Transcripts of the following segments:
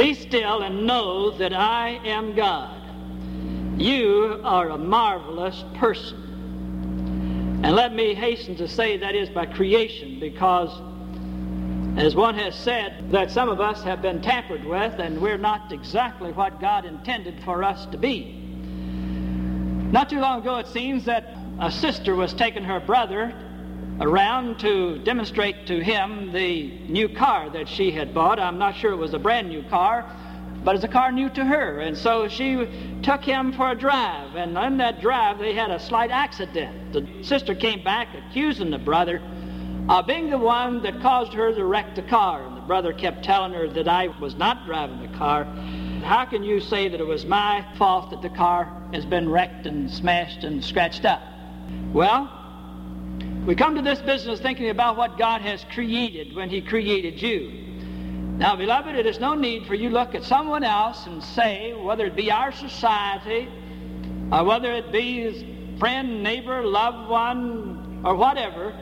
Be still and know that I am God. You are a marvelous person. And let me hasten to say that is by creation, because as one has said, that some of us have been tampered with, and we're not exactly what God intended for us to be. Not too long ago, it seems that a sister was taking her brother around to demonstrate to him the new car that she had bought. I'm not sure it was a brand new car, but it's a car new to her. And so she took him for a drive, and on that drive they had a slight accident. The sister came back accusing the brother of being the one that caused her to wreck the car. And the brother kept telling her that I was not driving the car. How can you say that it was my fault that the car has been wrecked and smashed and scratched up? Well, we come to this business thinking about what God has created when He created you. Now, beloved, it is no need for you to look at someone else and say, whether it be our society, or whether it be friend, neighbor, loved one, or whatever,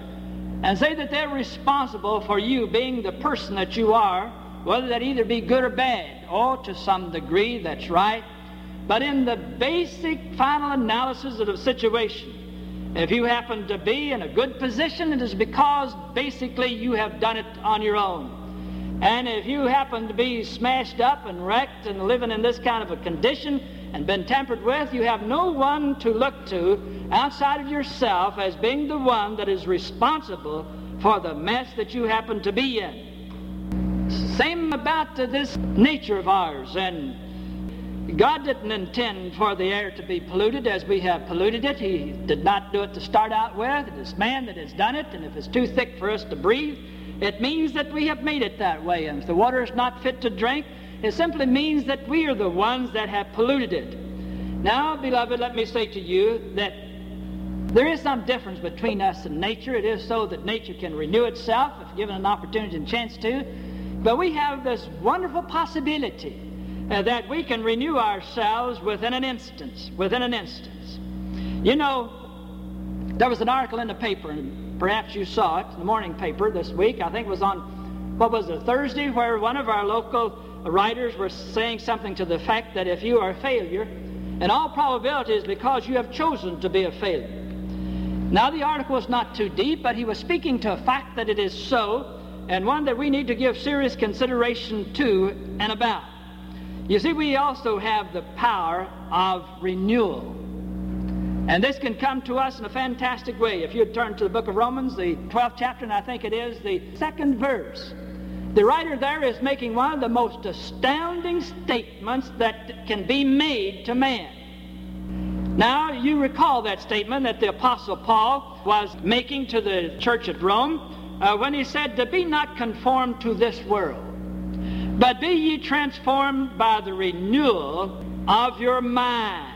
and say that they're responsible for you being the person that you are, whether that either be good or bad. Oh, to some degree, that's right. But in the basic final analysis of the situation, if you happen to be in a good position, it is because basically you have done it on your own. And if you happen to be smashed up and wrecked and living in this kind of a condition and been tampered with, you have no one to look to outside of yourself as being the one that is responsible for the mess that you happen to be in. Same about this nature of ours and God didn't intend for the air to be polluted as we have polluted it. He did not do it to start out with. It is man that has done it, and if it's too thick for us to breathe, it means that we have made it that way. And if the water is not fit to drink, it simply means that we are the ones that have polluted it. Now, beloved, let me say to you that there is some difference between us and nature. It is so that nature can renew itself if given an opportunity and chance to. But we have this wonderful possibility uh, that we can renew ourselves within an instance. Within an instance. You know, there was an article in the paper, and perhaps you saw it the morning paper this week. I think it was on, what was it, Thursday, where one of our local writers was saying something to the effect that if you are a failure, in all probability is because you have chosen to be a failure. Now, the article was not too deep, but he was speaking to a fact that it is so, and one that we need to give serious consideration to and about. You see, we also have the power of renewal. And this can come to us in a fantastic way. If you turn to the book of Romans, the 12th chapter, and I think it is the second verse, the writer there is making one of the most astounding statements that can be made to man. Now, you recall that statement that the Apostle Paul was making to the church at Rome uh, when he said, To be not conformed to this world, but be ye transformed by the renewal of your mind.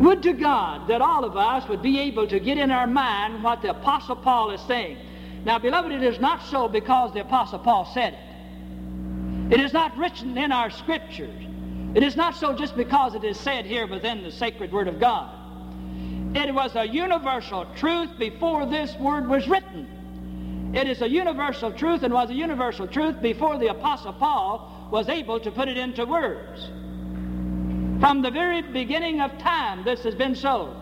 Would to God that all of us would be able to get in our mind what the Apostle Paul is saying. Now, beloved, it is not so because the Apostle Paul said it. It is not written in our scriptures. It is not so just because it is said here within the sacred Word of God. It was a universal truth before this Word was written. It is a universal truth and was a universal truth before the Apostle Paul was able to put it into words. From the very beginning of time, this has been so.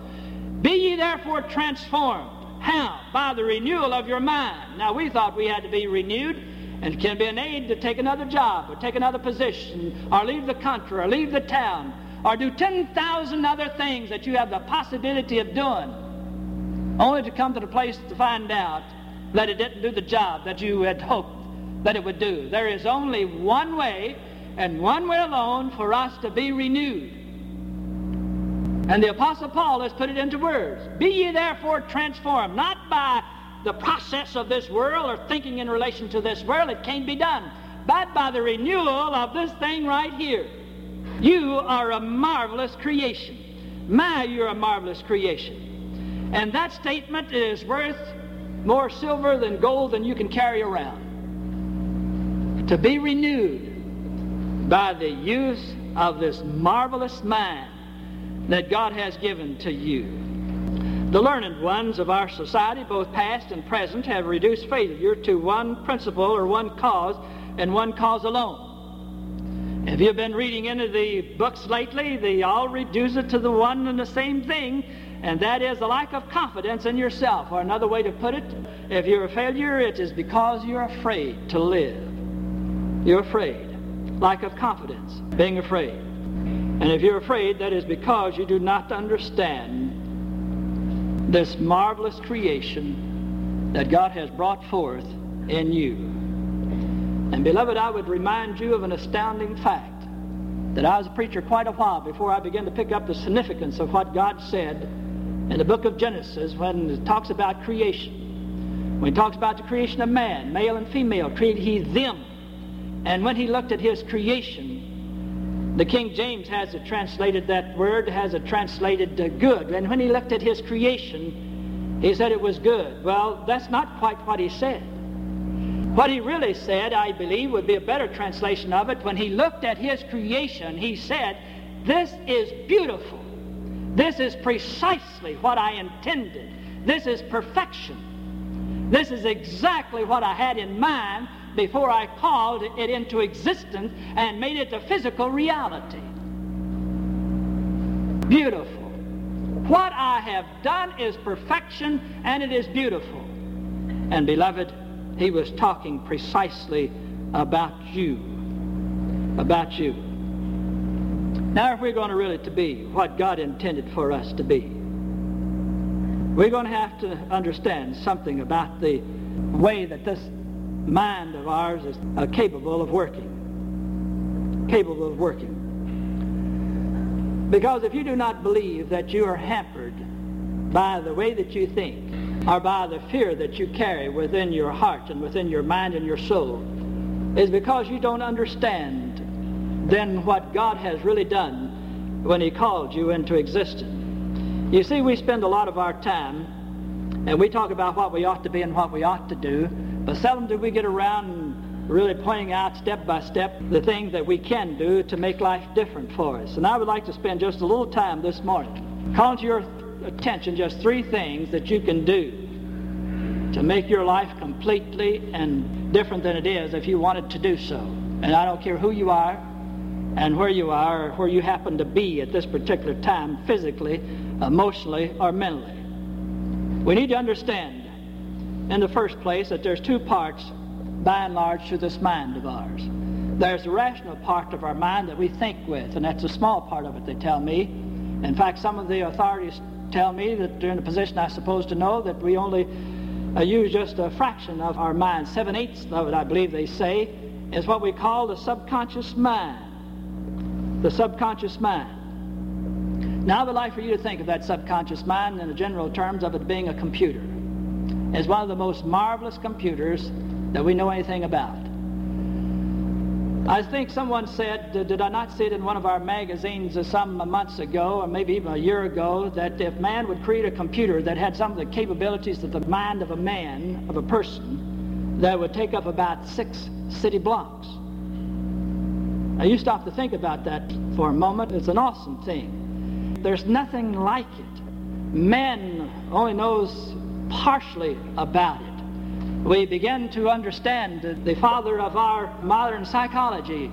Be ye therefore transformed. How? By the renewal of your mind. Now, we thought we had to be renewed and can be an aid to take another job or take another position or leave the country or leave the town or do 10,000 other things that you have the possibility of doing only to come to the place to find out that it didn't do the job that you had hoped that it would do. There is only one way and one way alone for us to be renewed. And the Apostle Paul has put it into words. Be ye therefore transformed, not by the process of this world or thinking in relation to this world. It can't be done. but by the renewal of this thing right here. You are a marvelous creation. My, you're a marvelous creation. And that statement is worth more silver than gold than you can carry around. To be renewed by the use of this marvelous mind that God has given to you. The learned ones of our society, both past and present, have reduced failure to one principle or one cause and one cause alone. If you've been reading any of the books lately, they all reduce it to the one and the same thing, and that is the lack of confidence in yourself. Or another way to put it, if you're a failure, it is because you're afraid to live. You're afraid. Lack of confidence, being afraid. And if you're afraid, that is because you do not understand this marvelous creation that God has brought forth in you. And beloved, I would remind you of an astounding fact that I was a preacher quite a while before I began to pick up the significance of what God said in the book of Genesis when it talks about creation. When he talks about the creation of man, male and female, created he them. And when he looked at his creation, the King James has it translated, that word has it translated uh, good. And when he looked at his creation, he said it was good. Well, that's not quite what he said. What he really said, I believe, would be a better translation of it. When he looked at his creation, he said, This is beautiful. This is precisely what I intended. This is perfection. This is exactly what I had in mind before I called it into existence and made it a physical reality. Beautiful. What I have done is perfection and it is beautiful. And beloved, he was talking precisely about you. About you. Now, if we're going to really to be what God intended for us to be, we're going to have to understand something about the way that this mind of ours is uh, capable of working. Capable of working. Because if you do not believe that you are hampered by the way that you think, or by the fear that you carry within your heart and within your mind and your soul is because you don't understand then what God has really done when he called you into existence. You see, we spend a lot of our time and we talk about what we ought to be and what we ought to do, but seldom do we get around really pointing out step by step the things that we can do to make life different for us. And I would like to spend just a little time this morning calling to your attention just three things that you can do to make your life completely and different than it is if you wanted to do so. And I don't care who you are and where you are or where you happen to be at this particular time, physically, emotionally, or mentally. We need to understand, in the first place, that there's two parts, by and large, to this mind of ours. There's the rational part of our mind that we think with, and that's a small part of it, they tell me. In fact, some of the authorities tell me that they're in a position I suppose to know that we only uh, use just a fraction of our mind. Seven eighths of it, I believe they say, is what we call the subconscious mind. The subconscious mind. Now, I would like for you to think of that subconscious mind in the general terms of it being a computer. It's one of the most marvelous computers that we know anything about. I think someone said, did I not see it in one of our magazines some months ago, or maybe even a year ago, that if man would create a computer that had some of the capabilities of the mind of a man, of a person, that would take up about six city blocks. Now you stop to think about that for a moment. It's an awesome thing. There's nothing like it. Man only knows partially about it we begin to understand the father of our modern psychology,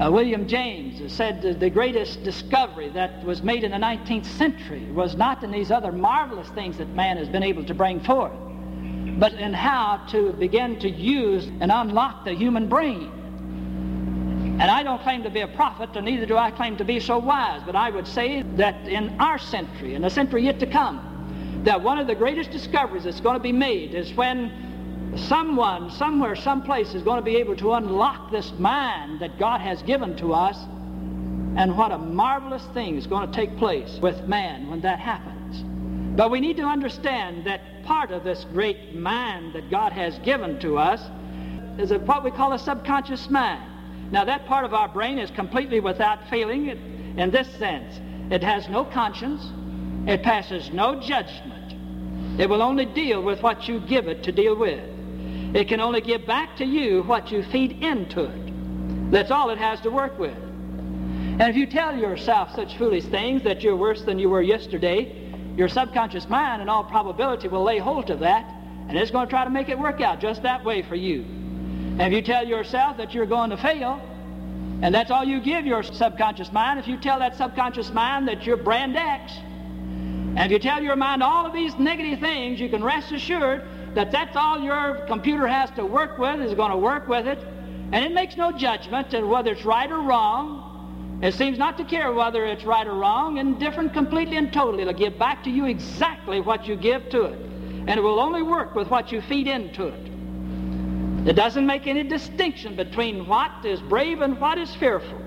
uh, William James, said the greatest discovery that was made in the 19th century was not in these other marvelous things that man has been able to bring forth, but in how to begin to use and unlock the human brain. And I don't claim to be a prophet, and neither do I claim to be so wise, but I would say that in our century, in the century yet to come, that one of the greatest discoveries that's going to be made is when someone, somewhere, someplace is going to be able to unlock this mind that God has given to us. And what a marvelous thing is going to take place with man when that happens. But we need to understand that part of this great mind that God has given to us is what we call a subconscious mind. Now, that part of our brain is completely without feeling in this sense. It has no conscience. It passes no judgment. It will only deal with what you give it to deal with. It can only give back to you what you feed into it. That's all it has to work with. And if you tell yourself such foolish things that you're worse than you were yesterday, your subconscious mind, in all probability, will lay hold of that, and it's going to try to make it work out just that way for you. If you tell yourself that you're going to fail, and that's all you give your subconscious mind, if you tell that subconscious mind that you're brand X, and if you tell your mind all of these negative things, you can rest assured that that's all your computer has to work with, is going to work with it, and it makes no judgment and whether it's right or wrong. It seems not to care whether it's right or wrong, indifferent completely and totally. It'll give back to you exactly what you give to it. And it will only work with what you feed into it. It doesn't make any distinction between what is brave and what is fearful.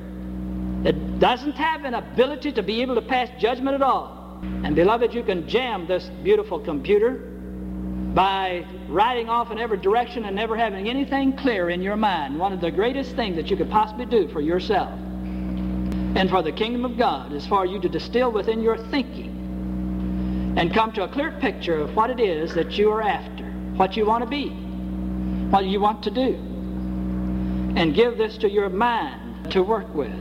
It doesn't have an ability to be able to pass judgment at all. And beloved, you can jam this beautiful computer by riding off in every direction and never having anything clear in your mind. One of the greatest things that you could possibly do for yourself and for the kingdom of God is for you to distill within your thinking and come to a clear picture of what it is that you are after, what you want to be, what you want to do, and give this to your mind to work with.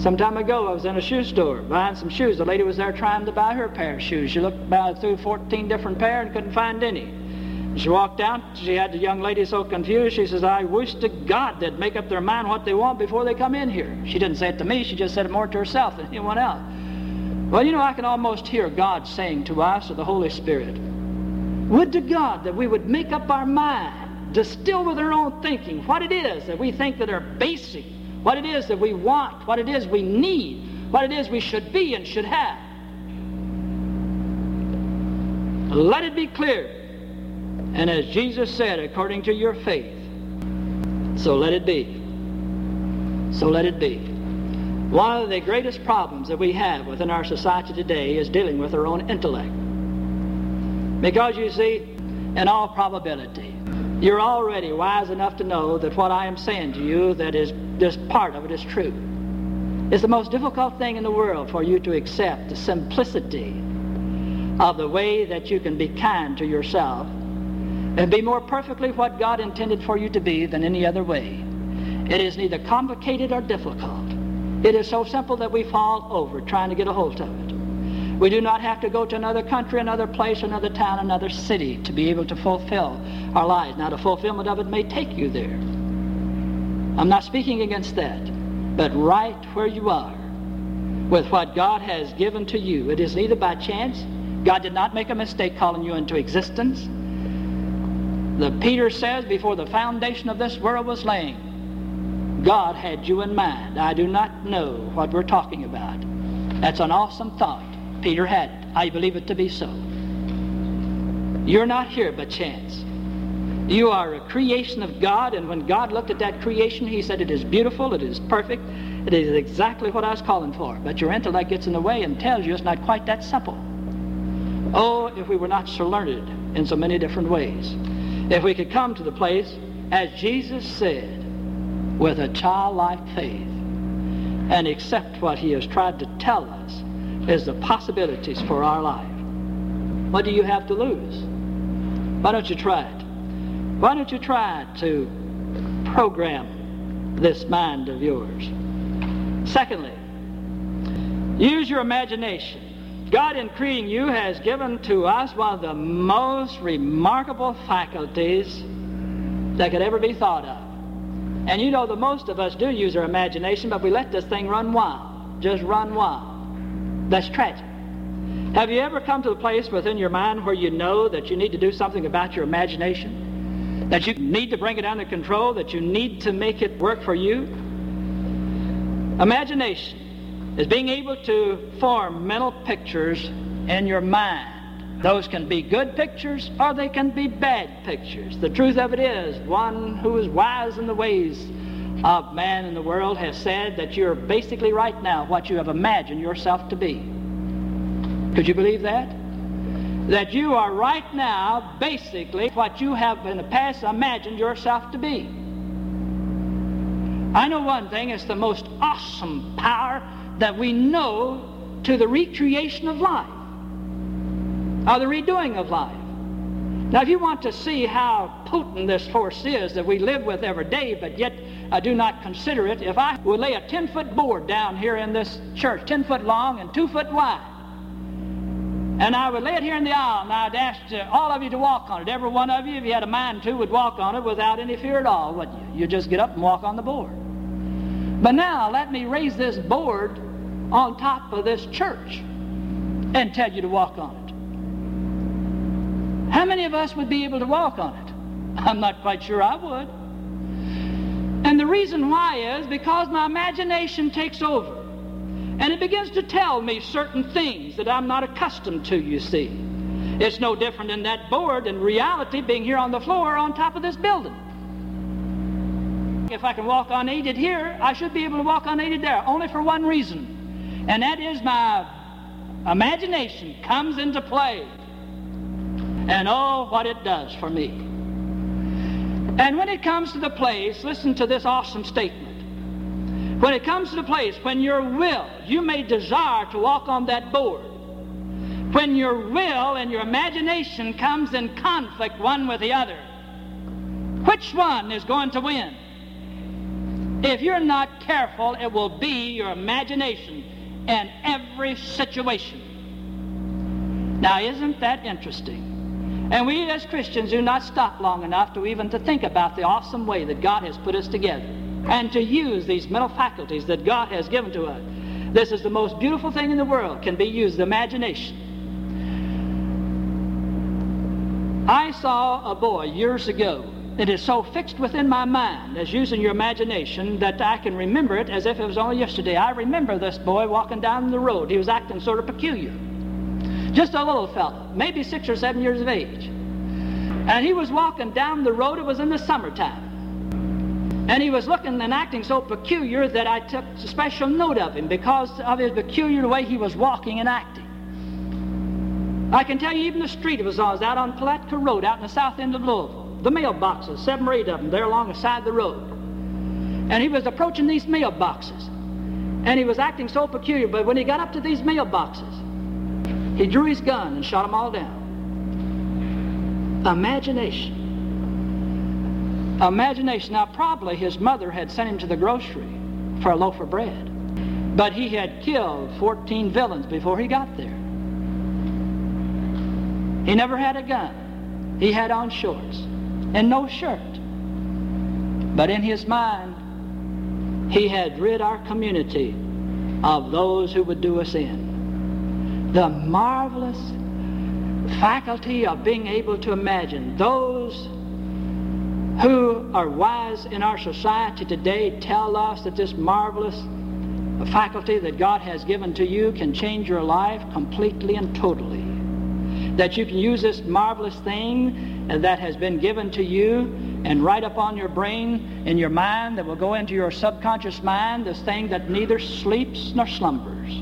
Some time ago, I was in a shoe store buying some shoes. The lady was there trying to buy her pair of shoes. She looked through 14 different pair and couldn't find any. She walked out. She had the young lady so confused. She says, I wish to God they'd make up their mind what they want before they come in here. She didn't say it to me. She just said it more to herself than anyone else. Well, you know, I can almost hear God saying to us, or the Holy Spirit, Would to God that we would make up our mind, distill with our own thinking what it is that we think that are basic, what it is that we want, what it is we need, what it is we should be and should have. Let it be clear and as Jesus said, according to your faith, so let it be. So let it be. One of the greatest problems that we have within our society today is dealing with our own intellect. Because you see, in all probability, you're already wise enough to know that what I am saying to you, that is just part of it is true. It's the most difficult thing in the world for you to accept the simplicity of the way that you can be kind to yourself and be more perfectly what God intended for you to be than any other way. It is neither complicated or difficult. It is so simple that we fall over trying to get a hold of it. We do not have to go to another country, another place, another town, another city to be able to fulfill our lives. Now, the fulfillment of it may take you there. I'm not speaking against that, but right where you are, with what God has given to you, it is neither by chance. God did not make a mistake calling you into existence. The Peter says, before the foundation of this world was laying, God had you in mind. I do not know what we're talking about. That's an awesome thought. Peter had. I believe it to be so. You're not here by chance. You are a creation of God, and when God looked at that creation, He said, It is beautiful, it is perfect, it is exactly what I was calling for. But your intellect gets in the way and tells you it's not quite that simple. Oh, if we were not so learned in so many different ways. If we could come to the place, as Jesus said, with a childlike faith and accept what he has tried to tell us is the possibilities for our life. What do you have to lose? Why don't you try it? Why don't you try to program this mind of yours? Secondly, use your imagination. God, in creating you, has given to us one of the most remarkable faculties that could ever be thought of. And you know, the most of us do use our imagination, but we let this thing run wild. Just run wild. That's tragic. Have you ever come to the place within your mind where you know that you need to do something about your imagination? That you need to bring it under control? That you need to make it work for you? Imagination is being able to form mental pictures in your mind. Those can be good pictures or they can be bad pictures. The truth of it is, one who is wise in the ways of man in the world has said that you're basically right now what you have imagined yourself to be. Could you believe that? that you are right now basically what you have in the past imagined yourself to be. I know one thing, it's the most awesome power that we know to the recreation of life, or the redoing of life. Now, if you want to see how potent this force is that we live with every day, but yet I do not consider it, if I would lay a 10 foot board down here in this church, 10 foot long and 2 foot wide, and I would lay it here in the aisle, and I'd ask all of you to walk on it. Every one of you, if you had a mind to, would walk on it without any fear at all, wouldn't you? You just get up and walk on the board. But now, let me raise this board on top of this church and tell you to walk on it. How many of us would be able to walk on it? I'm not quite sure I would. And the reason why is because my imagination takes over. And it begins to tell me certain things that I'm not accustomed to, you see. It's no different in that board in reality being here on the floor on top of this building. If I can walk unaided here, I should be able to walk unaided there, only for one reason. And that is my imagination comes into play. And oh, what it does for me. And when it comes to the place, listen to this awesome statement. When it comes to the place when your will, you may desire to walk on that board. When your will and your imagination comes in conflict one with the other, which one is going to win? If you're not careful, it will be your imagination in every situation. Now, isn't that interesting? And we as Christians do not stop long enough to even to think about the awesome way that God has put us together and to use these mental faculties that God has given to us. This is the most beautiful thing in the world, can be used, the imagination. I saw a boy years ago. It is so fixed within my mind as using your imagination that I can remember it as if it was only yesterday. I remember this boy walking down the road. He was acting sort of peculiar. Just a little fellow, maybe six or seven years of age. And he was walking down the road. It was in the summertime. And he was looking and acting so peculiar that I took special note of him because of his peculiar way he was walking and acting. I can tell you even the street it was on was out on Palatka Road out in the south end of Louisville. The mailboxes, seven or eight of them, there along the side of the road. And he was approaching these mailboxes. And he was acting so peculiar, but when he got up to these mailboxes, he drew his gun and shot them all down. Imagination. Imagination. Now, probably his mother had sent him to the grocery for a loaf of bread. But he had killed 14 villains before he got there. He never had a gun. He had on shorts and no shirt. But in his mind, he had rid our community of those who would do us in. The marvelous faculty of being able to imagine those who are wise in our society today tell us that this marvelous faculty that God has given to you can change your life completely and totally. That you can use this marvelous thing that has been given to you and write upon your brain in your mind that will go into your subconscious mind this thing that neither sleeps nor slumbers.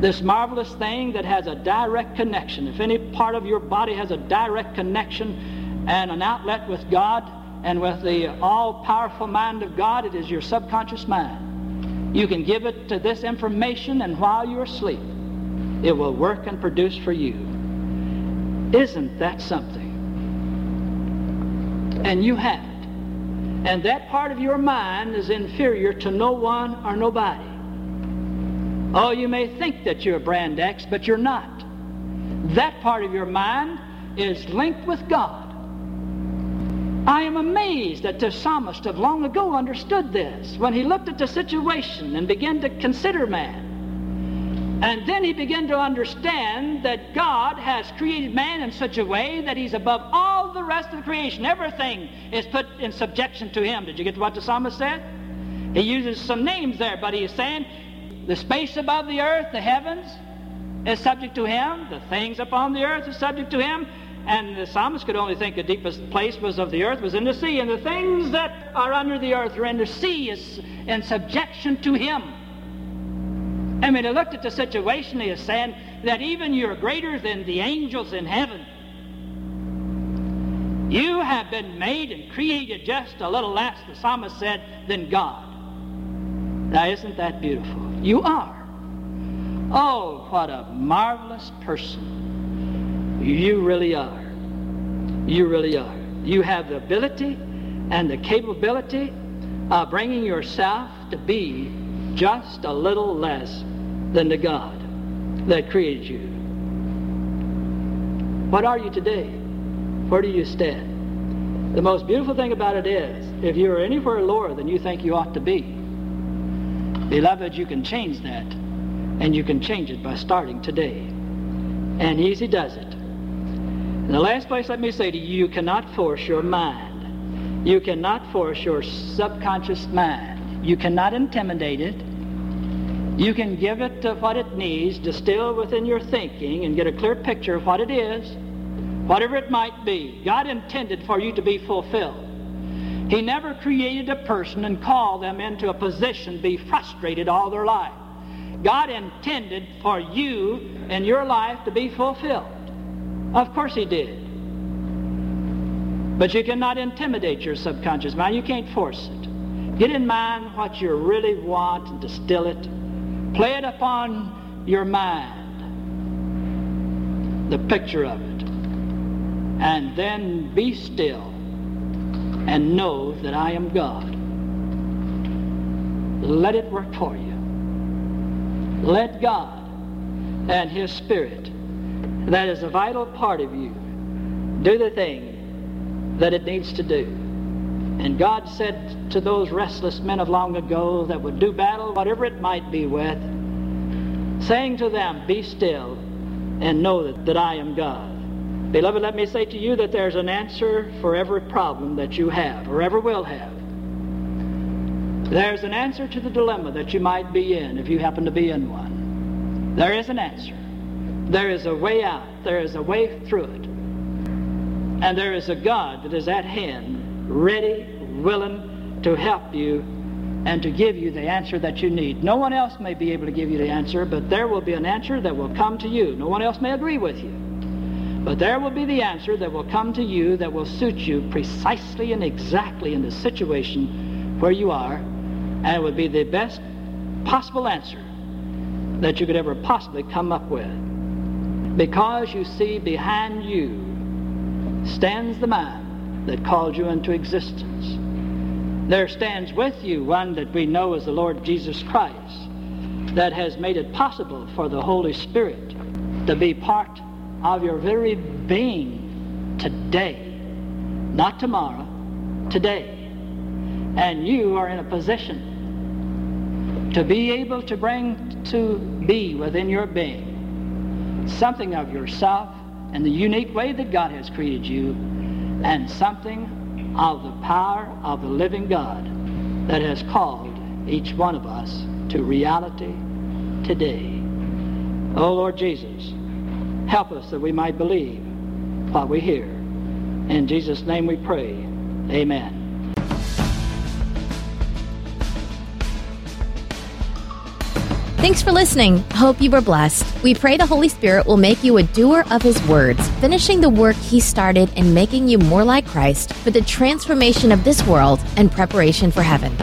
This marvelous thing that has a direct connection. If any part of your body has a direct connection and an outlet with God and with the all powerful mind of God, it is your subconscious mind. You can give it to this information, and while you're asleep, it will work and produce for you. Isn't that something? And you have it. And that part of your mind is inferior to no one or nobody. Oh, you may think that you're brand X, but you're not. That part of your mind is linked with God. I am amazed that the psalmist of long ago understood this when he looked at the situation and began to consider man. And then he began to understand that God has created man in such a way that he's above all the rest of the creation. Everything is put in subjection to him. Did you get what the psalmist said? He uses some names there, but he is saying the space above the earth, the heavens, is subject to him. The things upon the earth are subject to him. And the psalmist could only think the deepest place was of the earth was in the sea, and the things that are under the earth are in the sea is in subjection to him. And when he looked at the situation, he is saying, that even you're greater than the angels in heaven. You have been made and created just a little less, the psalmist said, than God. Now, isn't that beautiful? You are. Oh, what a marvelous person. You really are. You really are. You have the ability and the capability of bringing yourself to be just a little less than the God that created you. What are you today? Where do you stand? The most beautiful thing about it is, if you're anywhere lower than you think you ought to be, beloved, you can change that. And you can change it by starting today. And easy does it. In the last place, let me say to you, you cannot force your mind. You cannot force your subconscious mind. You cannot intimidate it. You can give it what it needs, distill within your thinking, and get a clear picture of what it is, whatever it might be. God intended for you to be fulfilled. He never created a person and called them into a position to be frustrated all their life. God intended for you and your life to be fulfilled. Of course He did. But you cannot intimidate your subconscious mind. You can't force it. Get in mind what you really want and distill it. Play it upon your mind, the picture of it. And then be still and know that I am God. Let it work for you. Let God and His Spirit, that is a vital part of you, do the thing that it needs to do. And God said to those restless men of long ago that would do battle, whatever it might be with, saying to them, Be still and know that, that I am God. Beloved, let me say to you that there's an answer for every problem that you have or ever will have. There's an answer to the dilemma that you might be in if you happen to be in one. There is an answer. There is a way out. There is a way through it. And there is a God that is at hand, ready, willing to help you and to give you the answer that you need. No one else may be able to give you the answer, but there will be an answer that will come to you. No one else may agree with you. But there will be the answer that will come to you that will suit you precisely and exactly in the situation where you are and it would be the best possible answer that you could ever possibly come up with. Because you see, behind you stands the man that called you into existence. There stands with you one that we know as the Lord Jesus Christ, that has made it possible for the Holy Spirit to be part of your very being today, not tomorrow, today. And you are in a position to be able to bring to be within your being something of yourself in the unique way that God has created you and something of the power of the living God that has called each one of us to reality today. Oh Lord Jesus, help us that we might believe what we hear. In Jesus' name we pray. Amen. Thanks for listening. Hope you were blessed. We pray the Holy Spirit will make you a doer of His words, finishing the work He started and making you more like Christ for the transformation of this world and preparation for heaven.